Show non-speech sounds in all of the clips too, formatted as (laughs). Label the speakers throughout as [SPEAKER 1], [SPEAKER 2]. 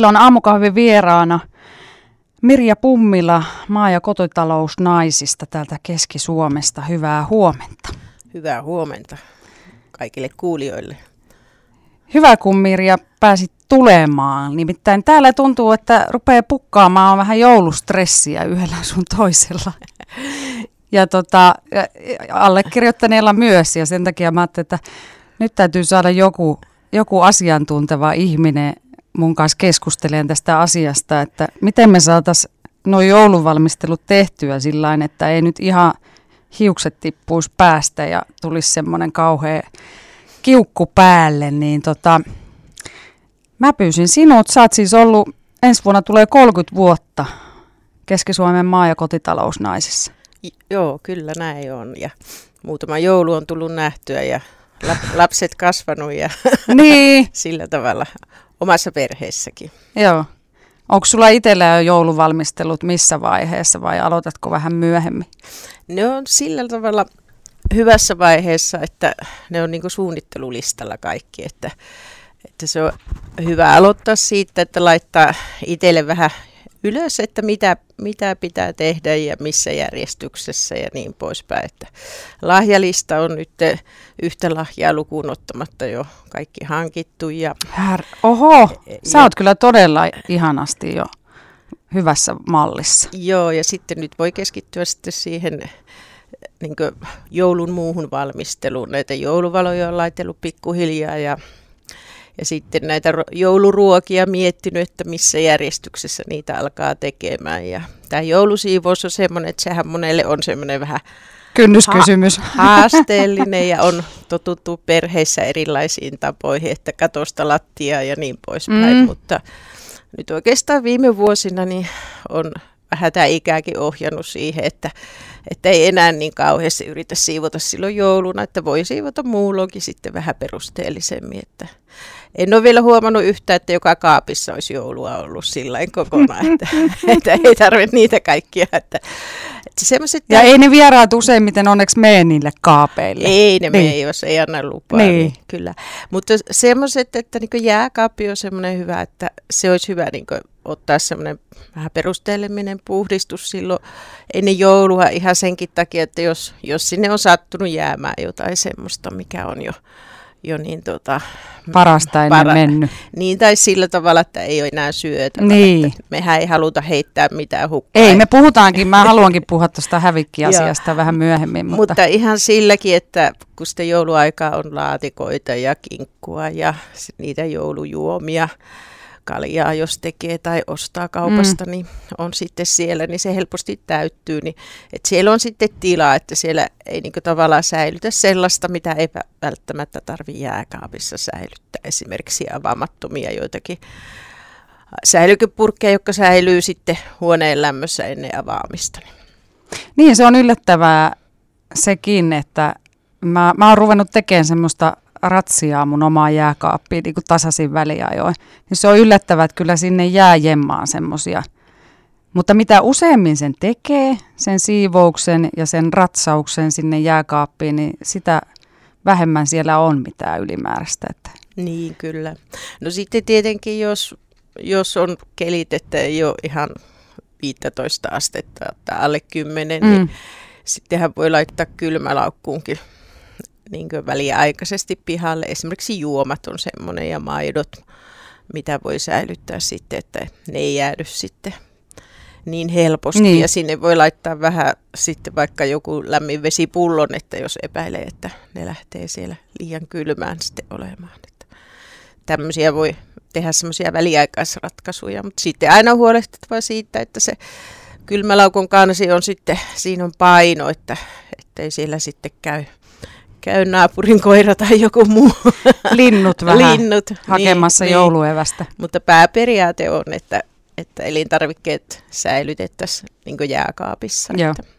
[SPEAKER 1] Meillä on aamukahvi vieraana Mirja Pummila, maa- ja kotitalousnaisista täältä Keski-Suomesta. Hyvää huomenta.
[SPEAKER 2] Hyvää huomenta kaikille kuulijoille.
[SPEAKER 1] Hyvä, kun Mirja pääsit tulemaan. Nimittäin täällä tuntuu, että rupeaa pukkaamaan vähän joulustressiä yhdellä sun toisella. Ja tota, allekirjoittaneella myös, ja sen takia mä ajattelin, että nyt täytyy saada joku, joku asiantunteva ihminen mun kanssa keskustelemaan tästä asiasta, että miten me saataisiin nuo jouluvalmistelut tehtyä sillä että ei nyt ihan hiukset tippuisi päästä ja tulisi semmoinen kauhea kiukku päälle, niin tota, mä pyysin sinut. Sä oot siis ollut, ensi vuonna tulee 30 vuotta Keski-Suomen maa- ja kotitalousnaisissa.
[SPEAKER 2] Joo, kyllä näin on. Ja muutama joulu on tullut nähtyä ja lapset kasvanut ja niin. (laughs) sillä tavalla omassa perheessäkin.
[SPEAKER 1] Joo. Onko sulla itsellä jo jouluvalmistelut missä vaiheessa vai aloitatko vähän myöhemmin?
[SPEAKER 2] Ne on sillä tavalla hyvässä vaiheessa, että ne on niinku suunnittelulistalla kaikki, että, että se on hyvä aloittaa siitä, että laittaa itselle vähän ylös, että mitä, mitä pitää tehdä ja missä järjestyksessä ja niin poispäin. Että lahjalista on nyt yhtä lahjaa lukuun ottamatta jo kaikki hankittu. Ja,
[SPEAKER 1] Här, oho, sä ja, oot kyllä todella ihanasti jo hyvässä mallissa.
[SPEAKER 2] Joo, ja sitten nyt voi keskittyä sitten siihen niin joulun muuhun valmisteluun. Näitä jouluvaloja on laitellut pikkuhiljaa ja ja sitten näitä jouluruokia miettinyt, että missä järjestyksessä niitä alkaa tekemään. Ja tämä joulusiivous on semmoinen, että sehän monelle on semmoinen vähän
[SPEAKER 1] kynnyskysymys. Ha-
[SPEAKER 2] haasteellinen ja on totuttu perheissä erilaisiin tapoihin, että katosta lattiaa ja niin poispäin. Mm. Mutta nyt oikeastaan viime vuosina niin on vähän tämä ikäkin ohjannut siihen, että, että ei enää niin kauheasti yritä siivota silloin jouluna, että voi siivota muulloinkin sitten vähän perusteellisemmin. Että en ole vielä huomannut yhtä, että joka kaapissa olisi joulua ollut sillä kokonaan, että, (laughs) että ei tarvitse niitä kaikkia. Että,
[SPEAKER 1] että ja ei ne vieraat useimmiten onneksi mene niille kaapeille.
[SPEAKER 2] Ei ne niin. mene, jos ei anna lupaa. Niin. niin kyllä. Mutta semmoiset, että niin jääkaappi on semmoinen hyvä, että se olisi hyvä niin ottaa semmoinen vähän perusteelleminen puhdistus silloin ennen joulua ihan senkin takia, että jos, jos sinne on sattunut jäämään jotain semmoista, mikä on jo jo niin tota,
[SPEAKER 1] parasta ennen para- mennyt.
[SPEAKER 2] Niin, tai sillä tavalla, että ei ole enää syötä. Niin. Mehän ei haluta heittää mitään hukkaa.
[SPEAKER 1] Ei, me puhutaankin, mä haluankin puhua tuosta hävikkiasiasta vähän myöhemmin.
[SPEAKER 2] Mutta... mutta ihan silläkin, että kun sitten jouluaikaa on laatikoita ja kinkkua ja niitä joulujuomia, kaljaa, jos tekee tai ostaa kaupasta, mm. niin on sitten siellä, niin se helposti täyttyy. Niin, että siellä on sitten tilaa, että siellä ei niin tavallaan säilytä sellaista, mitä ei välttämättä tarvitse jääkaapissa säilyttää. Esimerkiksi avaamattomia joitakin säilykepurkkeja, jotka säilyy sitten huoneen lämmössä ennen avaamista.
[SPEAKER 1] Niin, se on yllättävää sekin, että mä, mä oon ruvennut tekemään semmoista ratsiaa mun omaa jääkaappiin niin kuin tasaisin väliajoin. Niin se on yllättävää, että kyllä sinne jää jemmaan semmosia. Mutta mitä useammin sen tekee, sen siivouksen ja sen ratsauksen sinne jääkaappiin, niin sitä vähemmän siellä on mitään ylimääräistä. Että.
[SPEAKER 2] Niin, kyllä. No sitten tietenkin, jos, jos on kelit, että ei ole ihan 15 astetta tai alle 10, niin mm. niin sittenhän voi laittaa kylmälaukkuunkin niin väliaikaisesti pihalle. Esimerkiksi juomat on semmoinen ja maidot, mitä voi säilyttää sitten, että ne ei jäädy sitten niin helposti. Niin. Ja sinne voi laittaa vähän sitten vaikka joku lämmin vesipullon, että jos epäilee, että ne lähtee siellä liian kylmään sitten olemaan. Että tämmöisiä voi tehdä semmoisia väliaikaisratkaisuja, mutta sitten aina huolehtittava siitä, että se kylmälaukun kansi on sitten, siinä on paino, että ei siellä sitten käy käy naapurin koira tai joku muu.
[SPEAKER 1] Linnut vähän Linnut, hakemassa niin, niin. jouluevästä.
[SPEAKER 2] Niin. Mutta pääperiaate on, että, että elintarvikkeet säilytettäisiin niin jääkaapissa.
[SPEAKER 1] Joo. Että,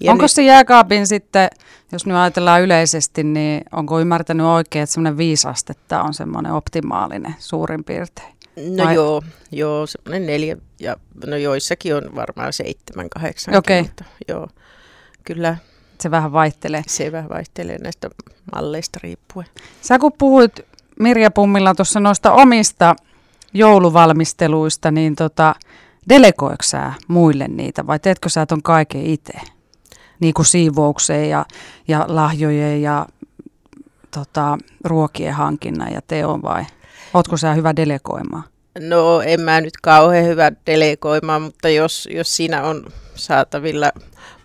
[SPEAKER 1] ja onko nyt, se jääkaapin sitten, jos nyt ajatellaan yleisesti, niin onko ymmärtänyt oikein, että semmoinen viisastetta on semmoinen optimaalinen suurin piirtein?
[SPEAKER 2] No Vai? joo, joo, semmoinen neljä, ja no joissakin on varmaan seitsemän, kahdeksan.
[SPEAKER 1] Okei. Okay.
[SPEAKER 2] Joo, kyllä
[SPEAKER 1] se vähän vaihtelee.
[SPEAKER 2] Se vähän vaihtelee näistä malleista riippuen.
[SPEAKER 1] Sä kun puhuit Mirja Pummilla tuossa noista omista jouluvalmisteluista, niin tota, delegoiko sä muille niitä vai teetkö sä ton kaiken itse? Niin kuin siivoukseen ja, ja lahjojen ja tota, ruokien hankinnan ja teon vai? Ootko sä hyvä delegoimaan?
[SPEAKER 2] No en mä nyt kauhean hyvä delegoimaan, mutta jos, jos siinä on saatavilla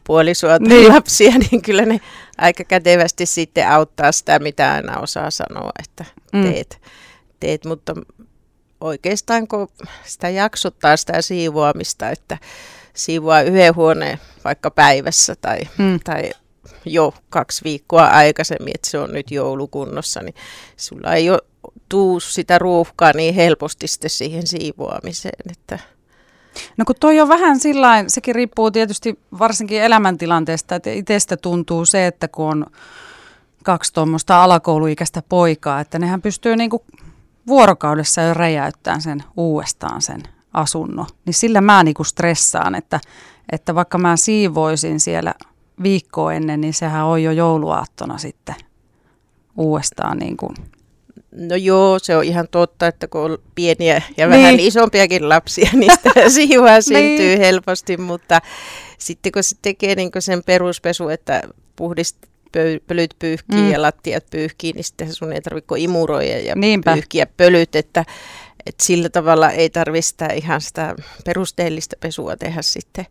[SPEAKER 2] puolisoa tai niin. lapsia, (laughs) niin kyllä ne aika kätevästi sitten auttaa sitä, mitä aina osaa sanoa, että mm. teet. Mm. teet. Mutta oikeastaan kun sitä jaksottaa sitä siivoamista, että siivoaa yhden huoneen vaikka päivässä tai, mm. tai jo kaksi viikkoa aikaisemmin, että se on nyt joulukunnossa, niin sulla ei ole tuu sitä ruuhkaa niin helposti sitten siihen siivoamiseen. Että
[SPEAKER 1] No kun toi on vähän sillä sekin riippuu tietysti varsinkin elämäntilanteesta, että itsestä tuntuu se, että kun on kaksi tuommoista alakouluikäistä poikaa, että nehän pystyy niinku vuorokaudessa jo räjäyttämään sen uudestaan sen asunnon. Niin sillä mä niinku stressaan, että, että vaikka mä siivoisin siellä viikkoa ennen, niin sehän on jo jouluaattona sitten uudestaan niin kuin
[SPEAKER 2] No joo, se on ihan totta, että kun on pieniä ja niin. vähän isompiakin lapsia, niin sitä (laughs) siivoa syntyy niin. helposti, mutta sitten kun se tekee niin sen peruspesu, että puhdist pölyt pyyhkii mm. ja lattiat pyyhkii, niin sitten sun ei tarvitse imuroida ja Niinpä. pyyhkiä pölyt, että, että sillä tavalla ei tarvitse ihan sitä perusteellista pesua tehdä sitten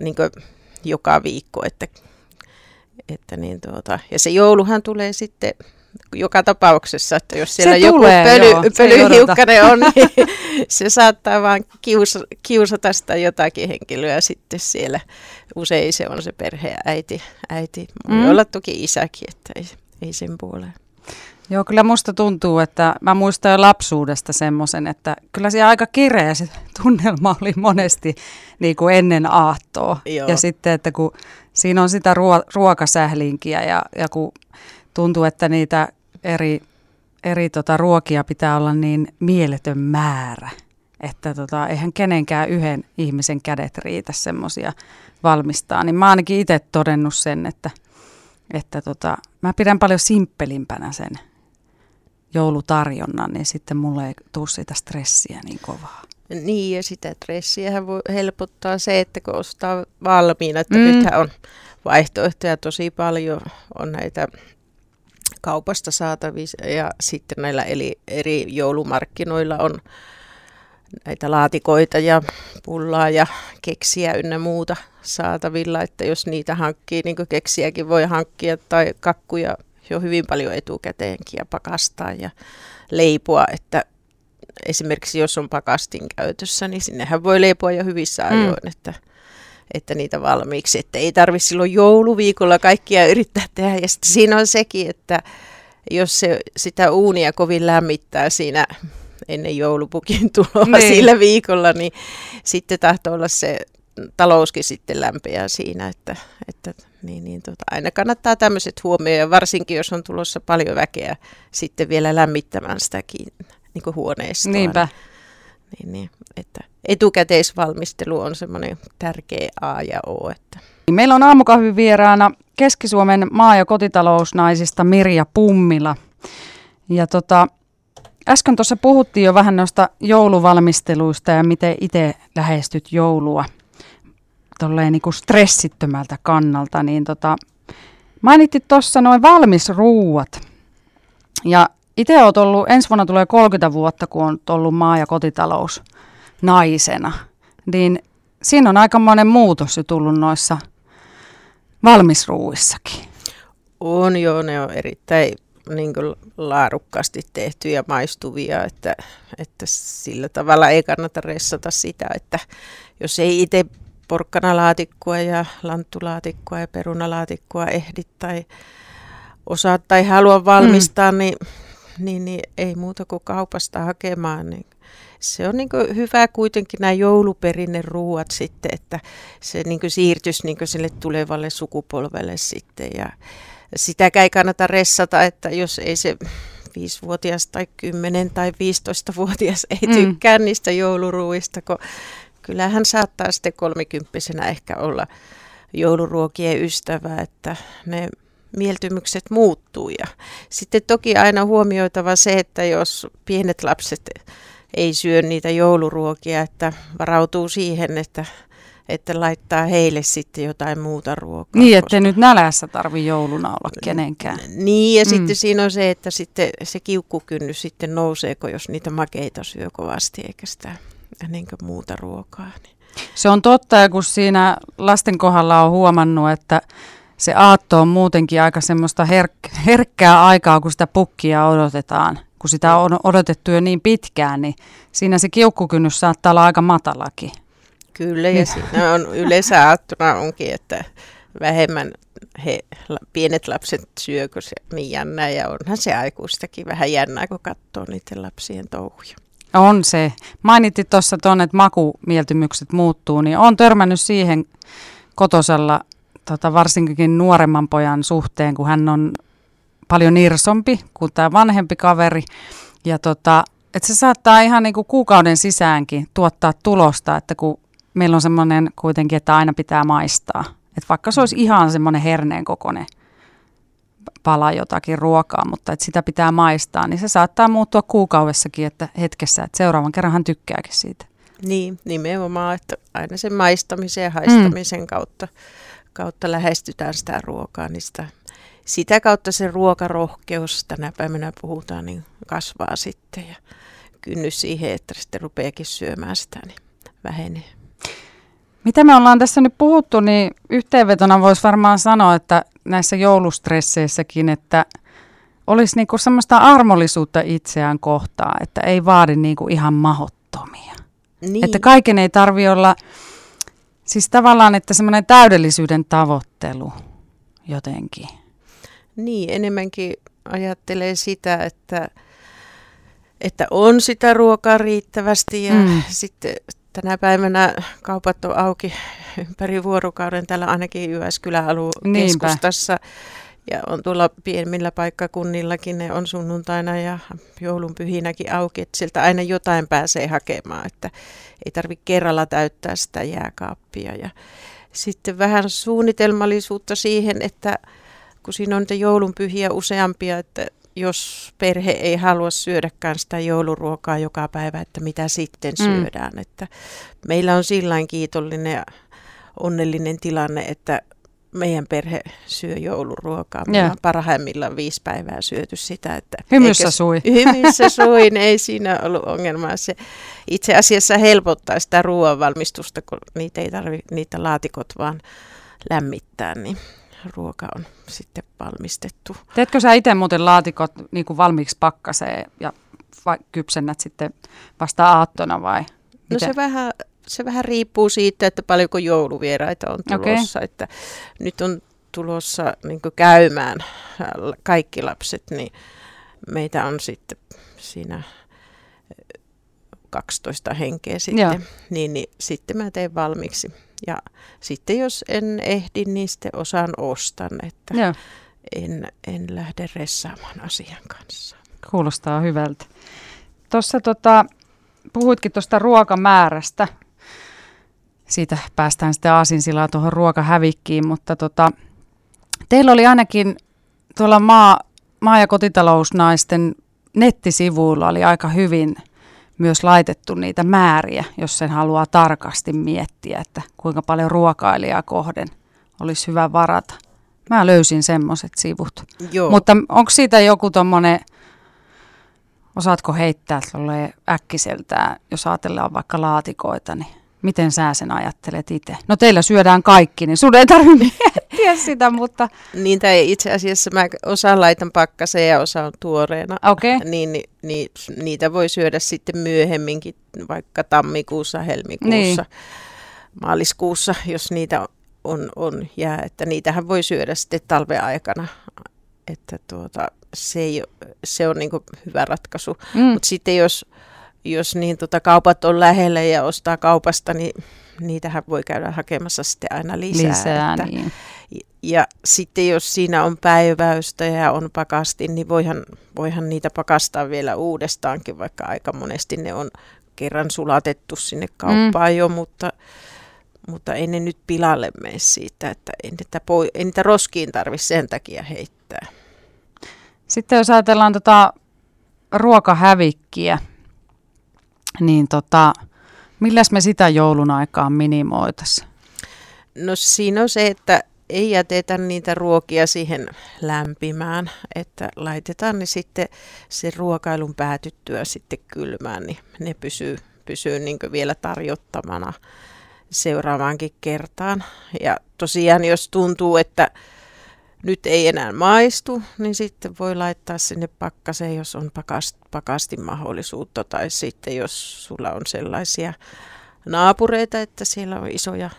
[SPEAKER 2] niin joka viikko, että, että niin tuota, ja se jouluhan tulee sitten joka tapauksessa, että jos siellä se joku tulee, pöly, joo, pölyhiukkanen on, niin (laughs) se saattaa vaan kiusa, kiusata sitä jotakin henkilöä sitten siellä. Usein se on se perheäiti. Äiti. Voi mm. olla toki isäkin, että ei, ei sen puoleen.
[SPEAKER 1] Joo, kyllä musta tuntuu, että mä muistan jo lapsuudesta semmoisen, että kyllä se aika kireä se tunnelma oli monesti niin kuin ennen aattoa. Joo. Ja sitten, että kun siinä on sitä ruo- ruokasählinkiä ja, ja kun tuntuu, että niitä eri, eri tota, ruokia pitää olla niin mieletön määrä, että tota, eihän kenenkään yhden ihmisen kädet riitä semmoisia valmistaa. Niin mä ainakin itse todennut sen, että, että tota, mä pidän paljon simppelimpänä sen joulutarjonnan, niin sitten mulle ei tule sitä stressiä niin kovaa.
[SPEAKER 2] Niin, ja sitä stressiä voi helpottaa se, että kun ostaa valmiina, että mm. nythän on vaihtoehtoja tosi paljon, on näitä kaupasta saatavissa ja sitten näillä eli eri joulumarkkinoilla on näitä laatikoita ja pullaa ja keksiä ynnä muuta saatavilla, että jos niitä hankkii, niin kuin keksiäkin voi hankkia tai kakkuja jo hyvin paljon etukäteenkin ja pakastaa ja leipoa, että esimerkiksi jos on pakastin käytössä, niin sinnehän voi leipoa jo hyvissä mm. ajoin, mm. että että niitä valmiiksi. Että ei tarvitse silloin jouluviikolla kaikkia yrittää tehdä. Ja sitten siinä on sekin, että jos se sitä uunia kovin lämmittää siinä ennen joulupukin (laughs) tuloa niin. sillä viikolla, niin sitten tahtoo olla se talouskin sitten lämpeää siinä, että, että niin, niin, tota, aina kannattaa tämmöiset huomioida, varsinkin jos on tulossa paljon väkeä sitten vielä lämmittämään sitäkin niin huoneistoa.
[SPEAKER 1] Niinpä.
[SPEAKER 2] Niin, niin, että etukäteisvalmistelu on semmoinen tärkeä A ja O. Että.
[SPEAKER 1] Meillä on aamukahvin vieraana Keski-Suomen maa- ja kotitalousnaisista Mirja Pummila. Ja tota, äsken tuossa puhuttiin jo vähän noista jouluvalmisteluista ja miten itse lähestyt joulua tolleen niin kuin stressittömältä kannalta, niin tota, mainittit tuossa noin valmisruuat. Ja itse olet ollut, ensi vuonna tulee 30 vuotta, kun on ollut maa- ja kotitalous naisena, niin siinä on aikamoinen muutos jo tullut noissa valmisruuissakin.
[SPEAKER 2] On joo, ne on erittäin niin kuin laadukkaasti tehty ja maistuvia, että, että sillä tavalla ei kannata ressata sitä, että jos ei itse porkkanalaatikkoa ja lanttulaatikkoa ja perunalaatikkoa ehdi tai osaa tai halua valmistaa, mm. niin, niin, niin ei muuta kuin kaupasta hakemaan, niin se on niin hyvä kuitenkin nämä jouluperinneruuat sitten, että se niin siirtyisi niin sille tulevalle sukupolvelle sitten. Ja sitäkään ei kannata ressata, että jos ei se viisivuotias tai 10 tai 15-vuotias ei mm. tykkää mm. niistä jouluruuista, kun kyllähän saattaa sitten kolmikymppisenä ehkä olla jouluruokien ystävä, että ne mieltymykset muuttuu. Ja sitten toki aina huomioitava se, että jos pienet lapset ei syö niitä jouluruokia, että varautuu siihen, että, että laittaa heille sitten jotain muuta ruokaa.
[SPEAKER 1] Niin, että nyt nälässä tarvi jouluna olla kenenkään.
[SPEAKER 2] Niin, ja mm. sitten siinä on se, että sitten se kiukkukynnys sitten nouseeko, jos niitä makeita syö kovasti, eikä sitä niin muuta ruokaa. Niin.
[SPEAKER 1] Se on totta, ja kun siinä lasten kohdalla on huomannut, että se aatto on muutenkin aika semmoista herk- herkkää aikaa, kun sitä pukkia odotetaan. Kun sitä on odotettu jo niin pitkään, niin siinä se kiukkukynnys saattaa olla aika matalakin.
[SPEAKER 2] Kyllä, ja siinä on yleensä aattona onkin, että vähemmän he, pienet lapset syökö se niin jännää, ja onhan se aikuistakin vähän jännää, kun katsoo niiden lapsien touhuja.
[SPEAKER 1] On se. Mainitit tuossa tuonne, että makumieltymykset muuttuu, niin on törmännyt siihen kotosalla tota, varsinkin nuoremman pojan suhteen, kun hän on paljon irsompi kuin tämä vanhempi kaveri. Ja tota, että se saattaa ihan niin kuin kuukauden sisäänkin tuottaa tulosta, että kun meillä on semmoinen kuitenkin, että aina pitää maistaa. Että vaikka se olisi ihan semmoinen herneen kokoinen pala jotakin ruokaa, mutta että sitä pitää maistaa, niin se saattaa muuttua kuukaudessakin että hetkessä, että seuraavan kerran hän tykkääkin siitä.
[SPEAKER 2] Niin, nimenomaan, että aina sen maistamisen ja haistamisen mm. kautta, kautta lähestytään sitä ruokaa, niin sitä, sitä kautta se ruokarohkeus, tänä päivänä puhutaan, niin kasvaa sitten ja kynnys siihen, että sitten rupeakin syömään sitä, niin vähenee.
[SPEAKER 1] Mitä me ollaan tässä nyt puhuttu, niin yhteenvetona voisi varmaan sanoa, että näissä joulustresseissäkin, että olisi niinku semmoista armollisuutta itseään kohtaan, että ei vaadi niinku ihan mahottomia. Niin. Että kaiken ei tarvi olla, siis tavallaan, että semmoinen täydellisyyden tavoittelu jotenkin.
[SPEAKER 2] Niin, enemmänkin ajattelee sitä, että, että on sitä ruokaa riittävästi ja mm. sitten tänä päivänä kaupat on auki ympäri vuorokauden täällä ainakin Jyväskylän alueen keskustassa. Ja on tuolla pienemmillä paikkakunnillakin, ne on sunnuntaina ja joulunpyhinäkin auki, että sieltä aina jotain pääsee hakemaan, että ei tarvitse kerralla täyttää sitä jääkaappia. Ja sitten vähän suunnitelmallisuutta siihen, että kun siinä on niitä joulunpyhiä useampia, että jos perhe ei halua syödäkään sitä jouluruokaa joka päivä, että mitä sitten mm. syödään. Että meillä on sillain kiitollinen ja onnellinen tilanne, että meidän perhe syö jouluruokaa. Me yeah. on parhaimmillaan viisi päivää syöty sitä. Että
[SPEAKER 1] hymyssä eikä, sui. (laughs)
[SPEAKER 2] Hymyssä sui, ei siinä ollut ongelmaa. Se itse asiassa helpottaa sitä ruoanvalmistusta, kun niitä ei tarvitse niitä laatikot vaan lämmittää. Niin ruoka on sitten valmistettu.
[SPEAKER 1] Teetkö sä itse muuten laatikot niin kuin valmiiksi pakkaseen ja vai kypsennät sitten vasta aattona vai?
[SPEAKER 2] Miten? No se vähän, se vähän riippuu siitä, että paljonko jouluvieraita on tulossa. Okay. Että nyt on tulossa niin käymään kaikki lapset, niin meitä on sitten siinä 12 henkeä sitten, niin, niin sitten mä teen valmiiksi ja sitten jos en ehdi, niin sitten osaan ostan, että Joo. En, en lähde ressaamaan asian kanssa.
[SPEAKER 1] Kuulostaa hyvältä. Tuossa tota, puhuitkin tuosta ruokamäärästä. Siitä päästään sitten aasinsilaa tuohon ruokahävikkiin, mutta tota, teillä oli ainakin tuolla maa, maa- ja kotitalousnaisten nettisivuilla oli aika hyvin – myös laitettu niitä määriä, jos sen haluaa tarkasti miettiä, että kuinka paljon ruokailijaa kohden olisi hyvä varata. Mä löysin semmoiset sivut. Joo. Mutta onko siitä joku tuommoinen, osaatko heittää äkkiseltään, jos ajatellaan vaikka laatikoita, niin Miten sä sen ajattelet itse? No teillä syödään kaikki, niin sun ei tarvitse (laughs) miettiä sitä, mutta...
[SPEAKER 2] Niin, tai itse asiassa mä osa laitan pakkaseen ja osa on tuoreena.
[SPEAKER 1] Okay. (laughs)
[SPEAKER 2] Niin, niin, niin, niitä voi syödä sitten myöhemminkin, vaikka tammikuussa, helmikuussa, niin. maaliskuussa, jos niitä on, on jää. Että niitähän voi syödä sitten talven aikana. Että tuota, se, ei, se on niin hyvä ratkaisu. Mm. Mutta sitten jos jos niin tota, kaupat on lähellä ja ostaa kaupasta, niin niitähän voi käydä hakemassa sitten aina lisää.
[SPEAKER 1] lisää että, niin.
[SPEAKER 2] Ja sitten jos siinä on päiväystä ja on pakasti, niin voihan, voihan niitä pakastaa vielä uudestaankin, vaikka aika monesti ne on kerran sulatettu sinne kauppaan mm. jo, mutta, mutta ei ne nyt pilalle mene siitä, että ei niitä, poi, ei niitä roskiin tarvitse sen takia heittää.
[SPEAKER 1] Sitten jos ajatellaan tota ruokahävikkiä, niin tota, milläs me sitä joulun aikaan minimoitaisiin?
[SPEAKER 2] No siinä on se, että ei jätetä niitä ruokia siihen lämpimään, että laitetaan ne sitten sen ruokailun päätyttyä sitten kylmään, niin ne pysyy, pysyy niin vielä tarjottamana seuraavaankin kertaan. Ja tosiaan jos tuntuu, että nyt ei enää maistu, niin sitten voi laittaa sinne pakkaseen, jos on pakast, mahdollisuutta. Tai sitten jos sulla on sellaisia naapureita, että siellä on isoja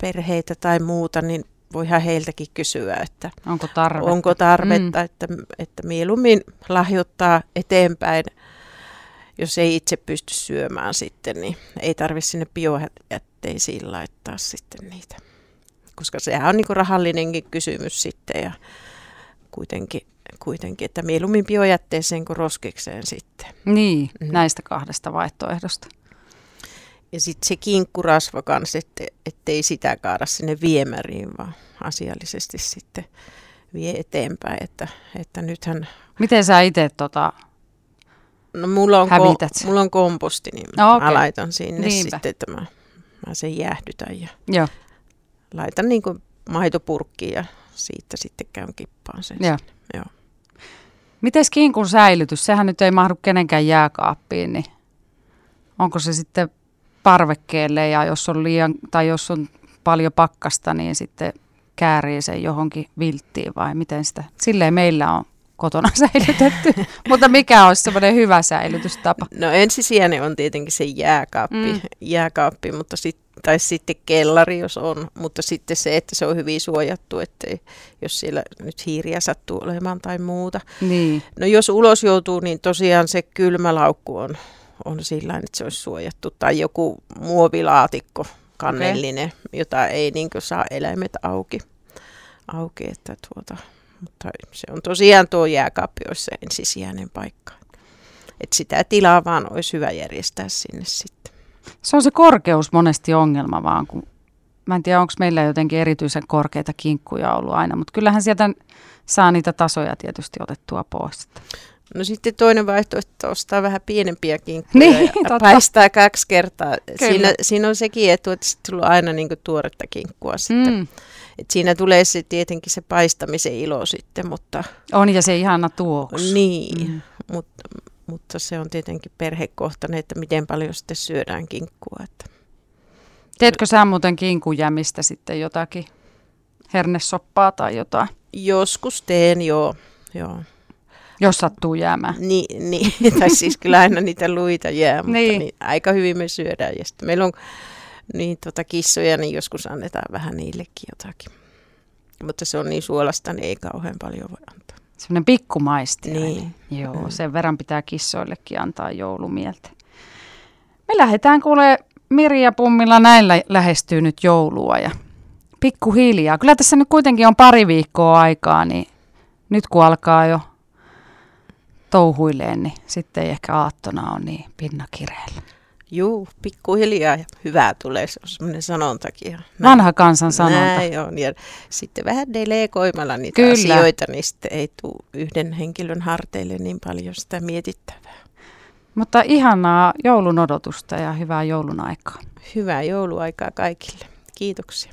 [SPEAKER 2] perheitä tai muuta, niin voihan heiltäkin kysyä, että
[SPEAKER 1] onko tarvetta,
[SPEAKER 2] onko tarvetta mm. että, että mieluummin lahjoittaa eteenpäin, jos ei itse pysty syömään sitten, niin ei tarvitse sinne biojätteisiin laittaa sitten niitä. Koska sehän on niin rahallinenkin kysymys sitten ja kuitenkin, kuitenkin, että mieluummin biojätteeseen kuin roskikseen sitten.
[SPEAKER 1] Niin, mm. näistä kahdesta vaihtoehdosta.
[SPEAKER 2] Ja sitten se kinkkurasva kanssa, että ettei sitä kaada sinne viemäriin, vaan asiallisesti sitten vie eteenpäin. Että, että nythän...
[SPEAKER 1] Miten sä itse tota
[SPEAKER 2] No mulla on, ko- mulla on komposti, niin no, okay. mä laitan sinne
[SPEAKER 1] Niinpä.
[SPEAKER 2] sitten, että mä, mä sen jäähdytän ja
[SPEAKER 1] Joo.
[SPEAKER 2] Laitan niin kuin maitopurkkiin ja siitä sitten käyn kippaan sen.
[SPEAKER 1] Joo.
[SPEAKER 2] Sinne. Joo.
[SPEAKER 1] Mites kinkun säilytys? Sehän nyt ei mahdu kenenkään jääkaappiin, niin onko se sitten parvekkeelle ja jos on liian, tai jos on paljon pakkasta, niin sitten käärii sen johonkin vilttiin vai miten sitä? Silleen meillä on kotona (laughs) säilytetty, mutta mikä olisi semmoinen hyvä säilytystapa?
[SPEAKER 2] No ensisijainen on tietenkin se jääkaappi, mm. jääkaappi mutta sit, tai sitten kellari, jos on, mutta sitten se, että se on hyvin suojattu, että jos siellä nyt hiiriä sattuu olemaan tai muuta.
[SPEAKER 1] Niin.
[SPEAKER 2] No jos ulos joutuu, niin tosiaan se kylmälaukku on on sillä että se olisi suojattu. Tai joku muovilaatikko, kannellinen, okay. jota ei niin saa eläimet auki. auki että tuota, mutta se on tosiaan tuo jääkaappi olisi se ensisijainen paikka. Että sitä tilaa vaan olisi hyvä järjestää sinne sitten.
[SPEAKER 1] Se on se korkeus monesti ongelma vaan, kun mä en tiedä onko meillä jotenkin erityisen korkeita kinkkuja ollut aina, mutta kyllähän sieltä saa niitä tasoja tietysti otettua pois.
[SPEAKER 2] No sitten toinen vaihtoehto ostaa vähän pienempiä kinkkuja
[SPEAKER 1] niin,
[SPEAKER 2] ja (laughs) totta. paistaa kaksi kertaa. Siinä, siinä on sekin etu, että sitten tulee aina niin tuoretta kinkkua sitten. Mm. Et siinä tulee se tietenkin se paistamisen ilo sitten, mutta...
[SPEAKER 1] On ja se ihana tuoksu.
[SPEAKER 2] Niin, mm. mutta, mutta se on tietenkin perhekohtainen, että miten paljon sitten syödään kinkkua. Että.
[SPEAKER 1] Teetkö sä muuten kinkujämistä sitten jotakin hernesoppaa tai jotain?
[SPEAKER 2] Joskus teen, joo. joo.
[SPEAKER 1] Jos sattuu jäämään.
[SPEAKER 2] Niin, niin. (laughs) tai siis kyllä aina niitä luita jää, mutta niin. Niin, aika hyvin me syödään. Ja sitten meillä on niin, tota, kissoja, niin joskus annetaan vähän niillekin jotakin. Mutta se on niin suolasta, niin ei kauhean paljon voi antaa.
[SPEAKER 1] Semmoinen pikkumaisti.
[SPEAKER 2] Niin.
[SPEAKER 1] Joo, mm. sen verran pitää kissoillekin antaa joulumieltä. Me lähdetään kuule Mirja Pummilla näillä lähestyy nyt joulua ja pikkuhiljaa. Kyllä tässä nyt kuitenkin on pari viikkoa aikaa, niin nyt kun alkaa jo touhuileen, niin sitten ei ehkä aattona on niin pinnakireellä.
[SPEAKER 2] Juu, pikkuhiljaa ja hyvää tulee, se on semmoinen sanontakin. Näin.
[SPEAKER 1] Vanha kansan sanonta.
[SPEAKER 2] Näin on, ja sitten vähän delegoimalla niitä Kyllä. asioita, niin sitten ei tule yhden henkilön harteille niin paljon sitä mietittävää.
[SPEAKER 1] Mutta ihanaa joulun odotusta ja hyvää joulun aikaa.
[SPEAKER 2] Hyvää jouluaikaa kaikille. Kiitoksia.